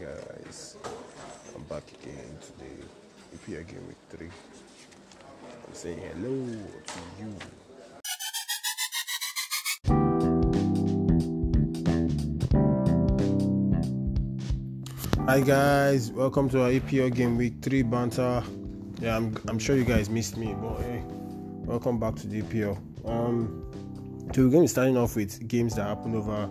guys, I'm back again today. EPL Game Week 3. I'm saying hello to you. Hi guys, welcome to our EPL Game Week 3 banter. Yeah, I'm, I'm sure you guys missed me, but hey, welcome back to the EPL. Um, so we're going to be starting off with games that happened over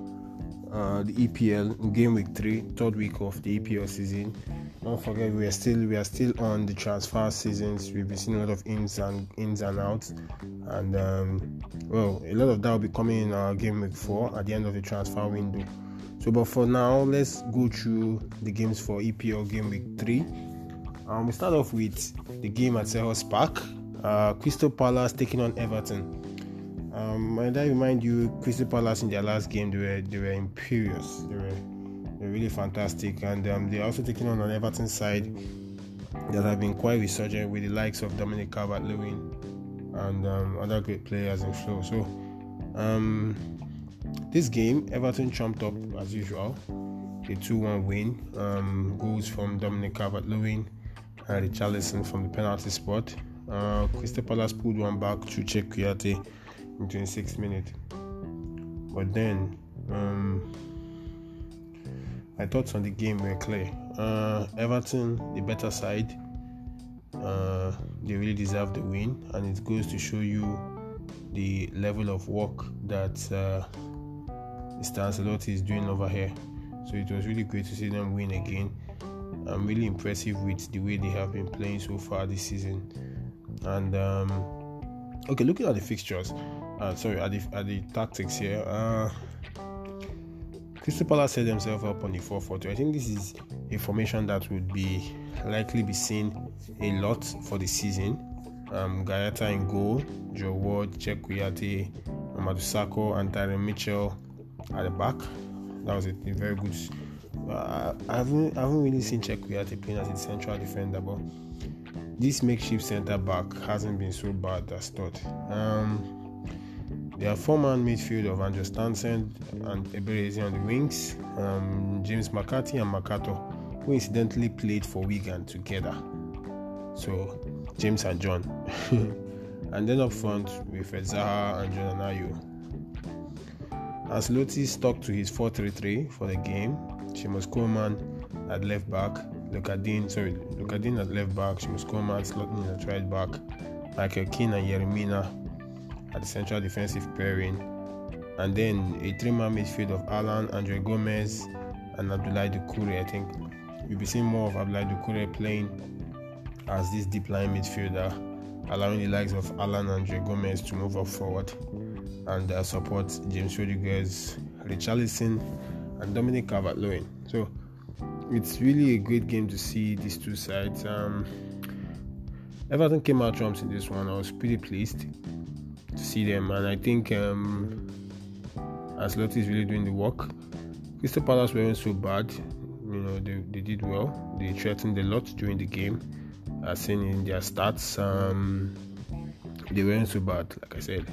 uh, the EPL game week three, third week of the EPL season. Don't forget we are still we are still on the transfer seasons. We've been seeing a lot of ins and ins and outs, and um, well, a lot of that will be coming in our game week four at the end of the transfer window. So, but for now, let's go through the games for EPL game week three. Um, we start off with the game at Selhurst Park. Uh, Crystal Palace taking on Everton. Um, and I remind you, Crystal Palace in their last game they were they were imperious. They were they were really fantastic, and um, they're also taking on an Everton side that have been quite resurgent with the likes of Dominic Calvert-Lewin and um, other great players in flow. So um, this game, Everton trumped up as usual, a 2-1 win. Um, goals from Dominic Calvert-Lewin and Richarlison from the penalty spot. Uh, Crystal Palace pulled one back to check Kouyaté in 26 minutes. But then, um, my thoughts on the game were clear. Uh, Everton, the better side, uh, they really deserve the win, and it goes to show you the level of work that uh, Mr. Ancelotti is doing over here. So it was really great to see them win again. I'm really impressive with the way they have been playing so far this season. And um, okay, looking at the fixtures, uh, sorry, at the, at the tactics here, uh, Crystal Palace set themselves up on the 4 4 2. I think this is a formation that would be likely be seen a lot for the season. Um, Guaita in goal, Joe Ward, Cheikhou Kouyaté, Mamadou and Tyrick Mitchell at the back. That was a, a very good. Uh, I haven't I haven't really seen Cheikhou Kouyaté playing as a central defender, but this makeshift centre back hasn't been so bad as thought. Um, their four-man midfield of Andros Townsend and Eberechi on the wings, um, James McCarthy and McArthur, who incidentally played for Wigan together. So James and John. and then up front with Zaha and Jordan Ayew. Ancelotti stuck to his 4-3-3 for the game. Seamus Coleman at left back, Lucas Digne, sorry, Lucas Digne at left back, Seamus Coleman slotting at right back, Michael Keane and Yerry Mina at the central defensive pairing, and then a three-man midfield of Allan, André Gomes, and Abdoulaye Doucouré. I think we'll be seeing more of Abdoulaye Doucouré playing as this deep line midfielder, allowing the likes of Allan and André Gomes to move up forward and uh, support James Rodriguez, Richarlison, and Dominic Calvert-Lewin. So it's really a great game to see these two sides. Um, Everton came out trumps in this one. I was pretty pleased to see them, and I think um, Ancelotti is really doing the work. Crystal Palace weren't so bad, you know, they, they did well. They threatened a lot during the game, as seen in their stats. Um, they weren't so bad, like I said.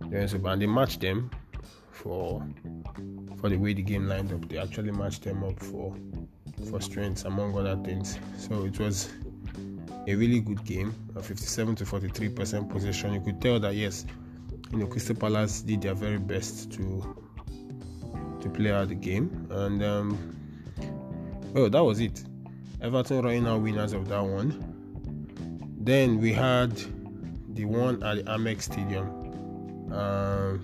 They weren't so bad. And they matched them for for the way the game lined up. They actually matched them up for for strengths, among other things. So it was a really good game, a 57 to 43 percent possession. You could tell that yes, you know, Crystal Palace did their very best to to play out the game, and um, well, that was it. Everton running out winners of that one. Then we had the one at the Amex Stadium. Um,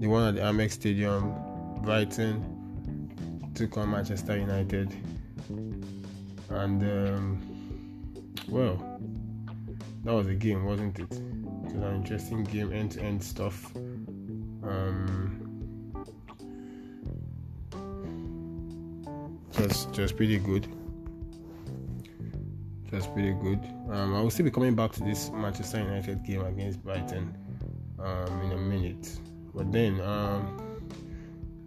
the one at the Amex Stadium, Brighton took on Manchester United and um, well, that was a game, wasn't it? It was an interesting game, end-to-end stuff. Um, just, just pretty good. Just pretty good. Um, I will still be coming back to this Manchester United game against Brighton um, in a minute. But then, um,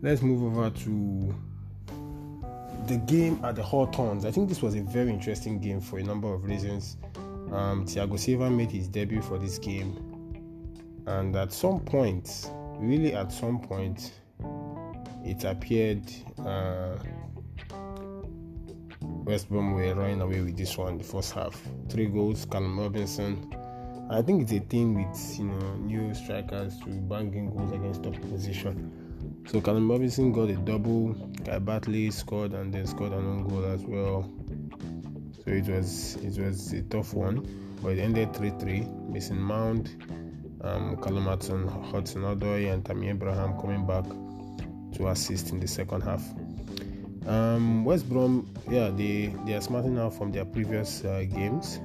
let's move over to the game at the Hawthorns. I think this was a very interesting game for a number of reasons. Um, Thiago Silva made his debut for this game, and at some point, really at some point, it appeared uh, West Brom were running away with this one the first half. Three goals, Callum Robinson. I think it's a thing with you know new strikers to banging goals against top opposition. So Callum Robinson got a double, Kyle Bartley scored and then scored an own goal as well. So it was it was a tough one, but it ended 3-3. Mason Mount, um, Callum Hudson, Hudson Odoi, and Tammy Abraham coming back to assist in the second half. Um, West Brom, yeah, they they are smarting out from their previous uh, games,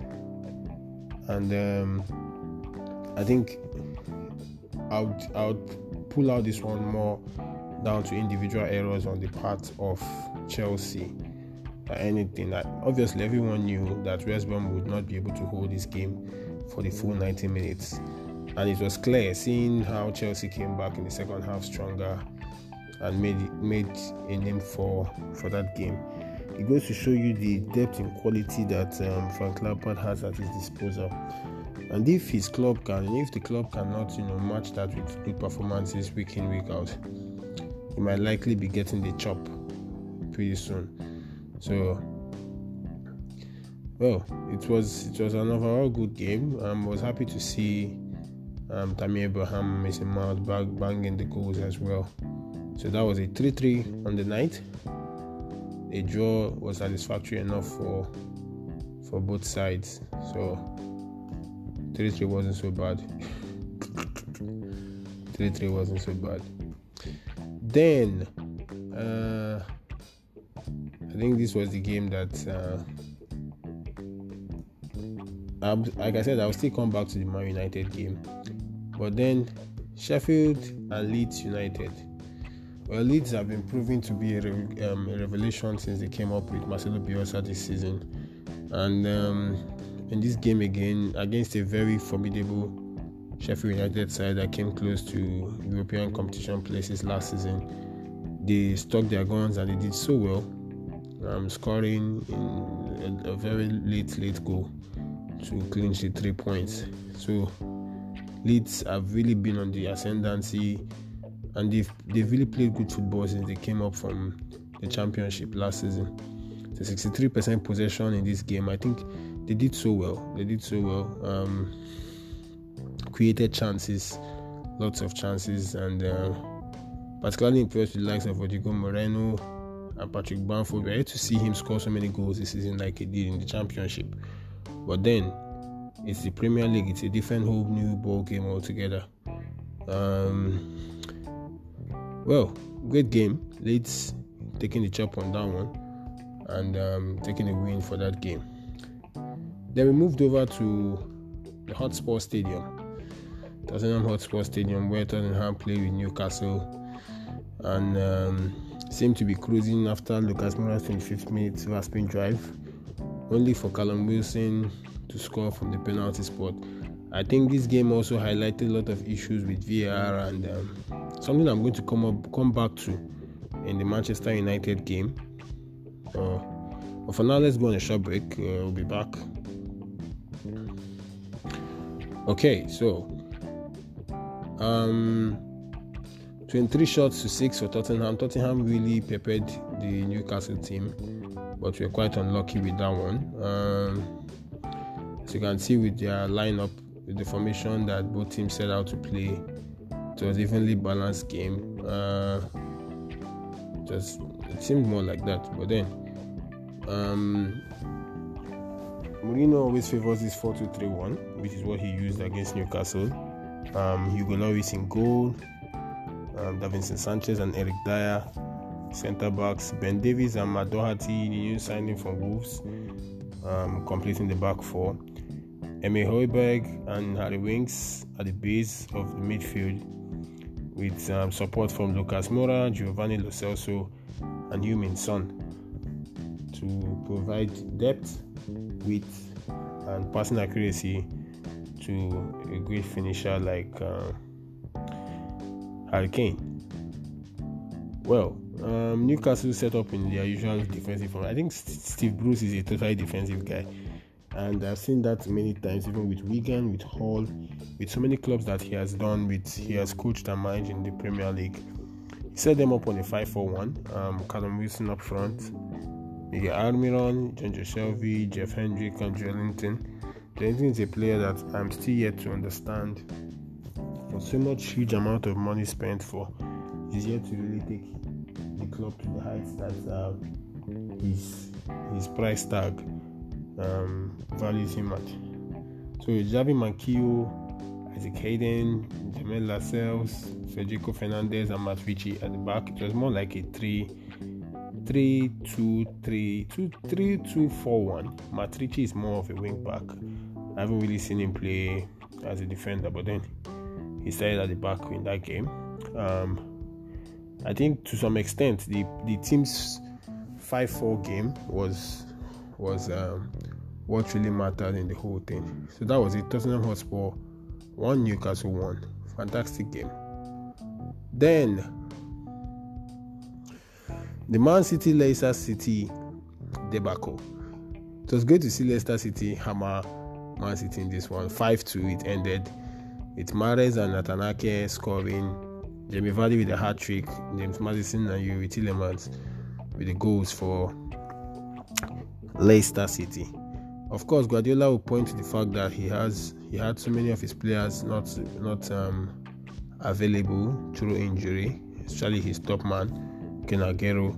and um, I think I would pull out this one more down to individual errors on the part of Chelsea. Uh, anything that obviously everyone knew that West Brom would not be able to hold this game for the full 90 minutes, and it was clear seeing how Chelsea came back in the second half stronger and made made a name for for that game. It goes to show you the depth and quality that um, Frank Lampard has at his disposal. And if his club can, if the club cannot, you know, match that with good performances week in week out, he might likely be getting the chop pretty soon. So, well, it was it was an overall good game. I um, was happy to see um, Tammy Abraham, Mason Mount back banging the goals as well. So that was a 3 3 on the night. A draw was satisfactory enough for for both sides. So 3 3 wasn't so bad. 3 3 wasn't so bad. Then, uh, I think this was the game that, uh, like I said, I'll still come back to the Man United game. But then, Sheffield and Leeds United well, Leeds have been proving to be a, um, a revelation since they came up with Marcelo Bielsa this season, and um, in this game again against a very formidable Sheffield United side that came close to European competition places last season, they stuck their guns and they did so well, um, scoring in a, a very late late goal to clinch the three points. So Leeds have really been on the ascendancy and they've they've really played good football since they came up from the championship last season. The 63% possession in this game, I think they did so well. They did so well. Um, created chances, lots of chances, and uh, particularly impressed with the likes of Rodrigo Moreno and Patrick Bamford. We're to see him score so many goals this season like he did in the championship. But then it's the Premier League, it's a different whole new ball game altogether. Um, well, great game. Leeds taking the chop on that one and um, taking a win for that game. Then we moved over to the Hotspur Stadium, Tottenham Hotspur Stadium, where Tottenham played with Newcastle and um, seemed to be cruising after Lucas Moura's 25th minute last spin drive, only for Callum Wilson to score from the penalty spot. I think this game also highlighted a lot of issues with VAR and um, something I'm going to come up come back to in the Manchester United game. Uh, but for now, let's go on a short break. Uh, we'll be back. Okay, so um, 23 shots to six for Tottenham. Tottenham really prepared the Newcastle team, but we're quite unlucky with that one. Um, as you can see with their lineup, with the formation that both teams set out to play, it was evenly balanced game. Uh, just it seemed more like that, but then um, Mourinho always favors this 4-2-3-1, which is what he used against Newcastle. Um, Hugo Lloris in goal, um, Davinson Sanchez and Eric Dier, centre backs, Ben Davies and Matt Doherty, the new signing from Wolves, um, completing the back four. Emil Højbjerg and Harry Winks at the base of the midfield with um, support from Lucas Moura, Giovanni Lo Celso, and Heung-min Son to provide depth, width, and passing accuracy to a great finisher like uh, Kane. Well, um, Newcastle set up in their usual defensive form. I think Steve Bruce is a totally defensive guy and I've seen that many times, even with Wigan, with Hull, with so many clubs that he has done, with he has coached and managed in the Premier League. He set them up on a 5 4 1. Um, Callum Wilson up front, Miguel Almiron, Jonjo Shelvey, Jeff Hendrick, and Joelinton. Joelinton is a player that I'm still yet to understand. For so much huge amount of money spent for, he's yet to really take the club to the heights that uh, his his price tag um, values him at. So Javi Manquillo, Isaac Hayden, Jamaal Lascelles, Federico Fernandez, and Matt at the back. It was more like a three, three, two, three, two, three, two, four, one. Matt Ritchie is more of a wing back. I haven't really seen him play as a defender, but then he started at the back in that game. Um, I think to some extent the the team's five four game was was um, what really mattered in the whole thing. So that was it. Tottenham Hotspur one Newcastle one. Fantastic game. Then the Man City Leicester City debacle. It was great to see Leicester City hammer Man City in this one. 5 2 it ended. With Mahrez and Nathan Ake scoring. Jamie Vardy with a hat trick. James Maddison and Youri Tielemans with the goals for Leicester City. Of course, Guardiola will point to the fact that he has he had so many of his players not not um, available through injury, especially his top man, Kun Aguero.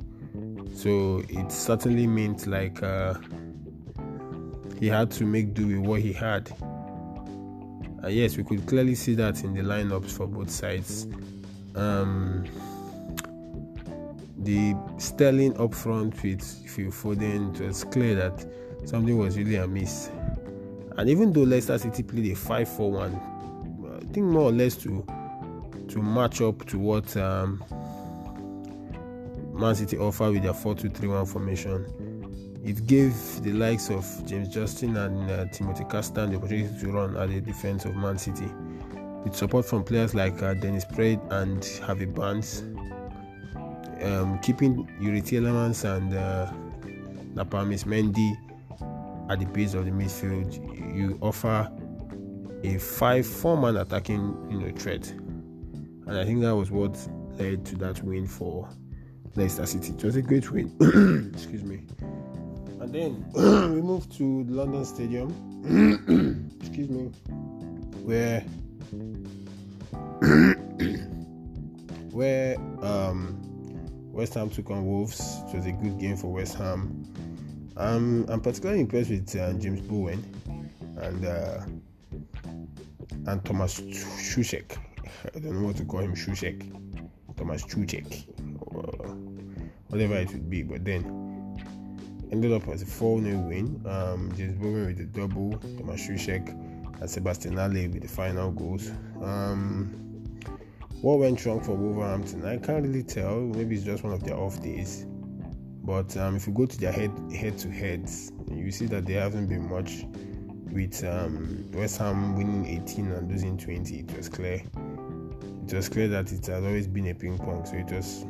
So it certainly meant like uh, he had to make do with what he had. And yes, we could clearly see that in the lineups for both sides. Um, the Sterling up front with Phil Foden, it was clear that something was really amiss. And even though Leicester City played a 5 4 1, I think more or less to to match up to what um, Man City offered with their 4 2 3 1 formation, it gave the likes of James Justin and uh, Timothy Castagne the opportunity to run at the defense of Man City. With support from players like uh, Dennis Praet and Harvey Barnes, um, keeping Youri Tielemans and uh, Nampalys Mendy at the base of the midfield, you offer a five-four man attacking you know threat, and I think that was what led to that win for Leicester City. It was a great win. Excuse me. And then we moved to the London Stadium. Excuse me, where where um, West Ham took on Wolves. It was a good game for West Ham. Um, I'm particularly impressed with uh, James Bowen and uh, and Thomas Soucek. I don't know what to call him, Soucek, Thomas Soucek, whatever it would be. But then ended up as a 4 0 win. Um, James Bowen with the double, Thomas Soucek and Sebastian Haller with the final goals. Um, what went wrong for Wolverhampton? I can't really tell. Maybe it's just one of their off days. But um, if you go to their head head to heads, you see that there hasn't been much. With um, West Ham winning 18 and losing 20, it was clear. It was clear that it has always been a ping pong, so it was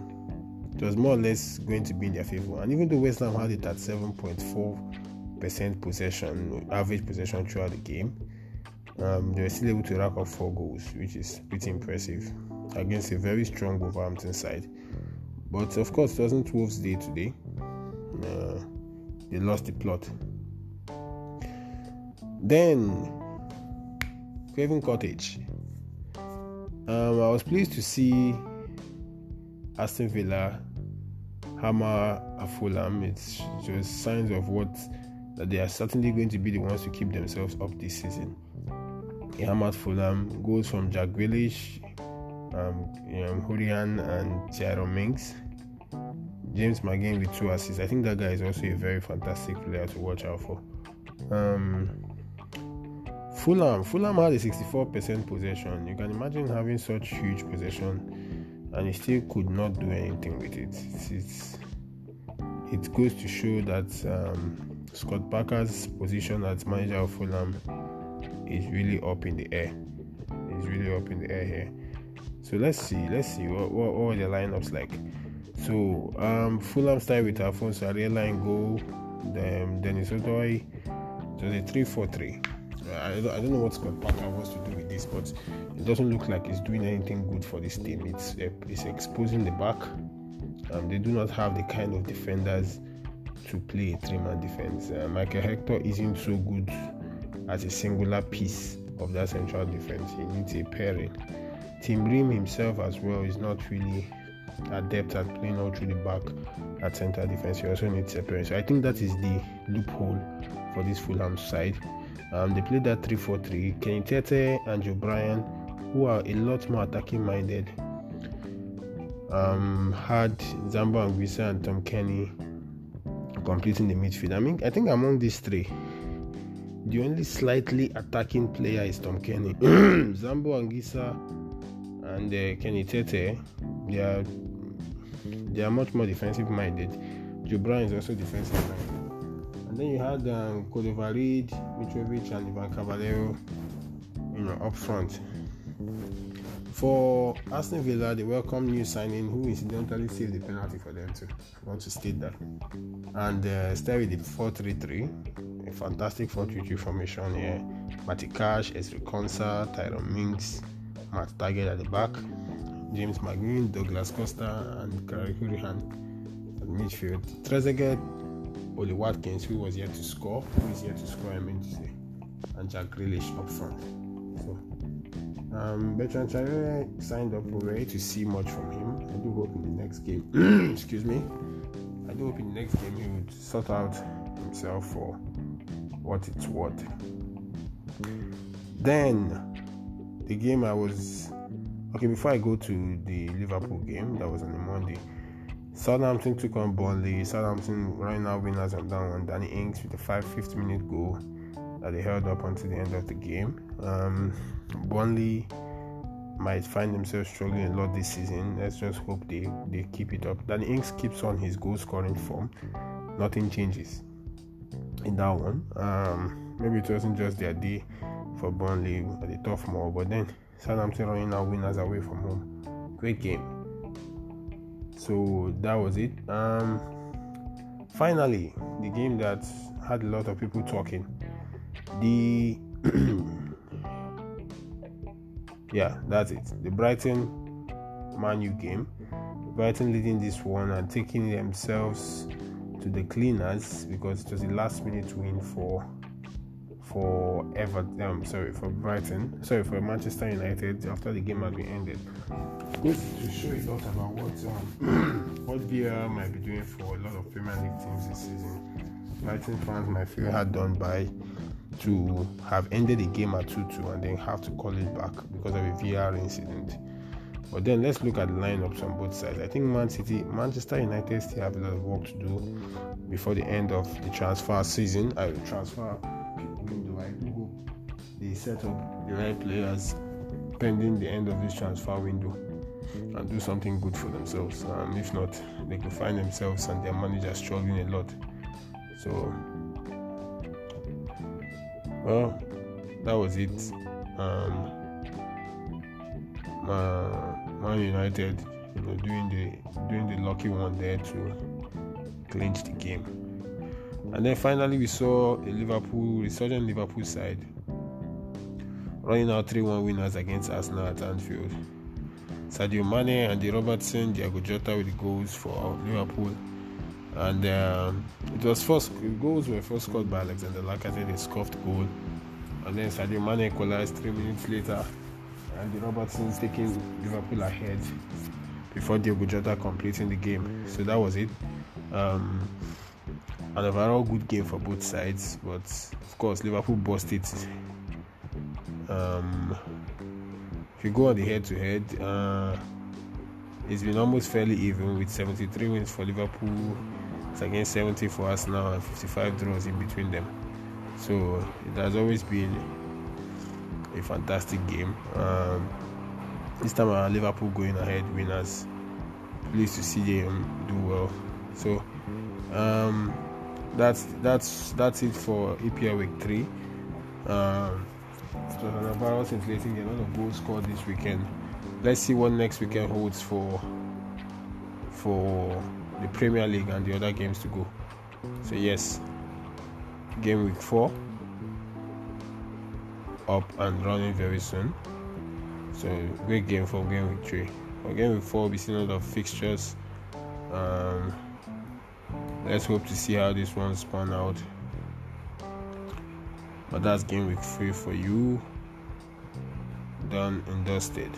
it was more or less going to be in their favor. And even though West Ham had it at 7.4% possession, average possession throughout the game, um, they were still able to rack up four goals, which is pretty impressive against a very strong Wolverhampton side. But of course, it wasn't Wolves' day today. Uh, they lost the plot. Then, Craven Cottage. Um, I was pleased to see Aston Villa hammer Fulham. It's just signs of what that they are certainly going to be the ones to keep themselves up this season. He hammered Fulham. Goals from Jack Grealish, um, um, Hourihane and Tyrone Mings. James McGinn with two assists. I think that guy is also a very fantastic player to watch out for. Um, Fulham. Fulham had a 64% possession. You can imagine having such huge possession and he still could not do anything with it. It's, it goes to show that um, Scott Parker's position as manager of Fulham is really up in the air. It's really up in the air here. So let's see, let's see what what, what the lineups like. So um, Fulham started with Alphonse Areola in goal, then Dennis Odoi. So the 3-4-3. I don't, I don't know what Scott Parker wants to do with this, but it doesn't look like it's doing anything good for this team. It's it's exposing the back. Um, they do not have the kind of defenders to play a three-man defense. Uh, Michael Hector isn't so good as a singular piece of that central defense. He needs a pairing. Tim Ream himself as well is not really adept at playing all through the back at center defense. He also needs a pairing. So I think that is the loophole for this Fulham side. Um, they played that 3 4 3. Kenny Tete and Joe Bryan, who are a lot more attacking minded, um, had Zambo Anguissa and Tom Kenny completing the midfield. I mean, I think among these three, the only slightly attacking player is Tom Kenny. Zambo Anguissa and uh, Kenny Tete, they are they are much more defensive minded. Joe Bryan is also defensive minded. And then you had um, Kodovarid, Mitrovic, and Ivan Cavaleiro, you know, up front. For Aston Villa, they welcome new signing who incidentally saved the penalty for them too. I want to state that. And uh, start with the 4-3-3, a fantastic 4-3-3 formation here. Matty Cash, Ezri Konsa, Tyrone Mings, Matt Targett at the back, James McGinn, Douglas Costa, and Gary Hourihane at midfield. Trezeguet, Ollie Watkins, who was yet to score, who is yet to score, I mean to say, and Jack Grealish up front. So, um, Bertrand Traore signed up. We're ready to see much from him. I do hope in the next game, excuse me, I do hope in the next game he would sort out himself for what it's worth. Then, the game I was okay before I go to the Liverpool game that was on a Monday. Southampton took on Burnley. Southampton right now winners on that one. Danny Ings with a 5 50 minute goal that they held up until the end of the game. Um, Burnley might find themselves struggling a lot this season. Let's just hope they, they keep it up. Danny Ings keeps on his goal scoring form. Nothing changes in that one. Um, maybe it wasn't just their day for Burnley at the Turf Moor, but then Southampton running out winners away from home. Great game. So that was it. Um, finally, the game that had a lot of people talking. The yeah, that's it. The Brighton Man U game. Brighton leading this one and taking themselves to the cleaners because it was the last minute win for for Everton. Um, sorry for Brighton. Sorry for Manchester United after the game had been ended. This to show a lot about what um, what VR might be doing for a lot of Premier League teams this season. Brighton fans might feel hard done by to have ended the game at 2-2 and then have to call it back because of a VR incident. But then let's look at the lineups on both sides. I think Man City, Manchester United still have a lot of work to do before the end of the transfer season. I will transfer window. I do hope they set up the right players pending the end of this transfer window and do something good for themselves. Um, if not, they could find themselves and their manager struggling a lot. So, well, that was it. Um, Man United, you know, doing the doing the lucky one there to clinch the game. And then finally, we saw a Liverpool, resurgent Liverpool side running out 3 1 winners against Arsenal at Anfield. Sadio Mane and the Robertson, Diego Jota with the goals for Liverpool. And um, it was first goals were first scored by Alexander Lacazette, a scuffed goal. And then Sadio Mane equalized three minutes later. And the Robertsons taking Liverpool ahead before Diego Jota completing the game. So that was it. Um, an overall good game for both sides, but of course Liverpool bossed it. Um, if you go on the head-to-head, uh, it's been almost fairly even with 73 wins for Liverpool. It's against 70 for us now and 55 draws in between them. So it has always been a fantastic game. Um, this time Liverpool going ahead winners. Pleased to see them do well. So um, that's that's that's it for EPL Week Three. Um, an overall scintillating a lot of goals scored this weekend. Let's see what next weekend holds for for the Premier League and the other games to go. So yes, game week four. up and running very soon. So great game for game week three. For game week four, we see a lot of fixtures. Um, let's hope to see how this one span out. But that's game week three for you. Done and dusted.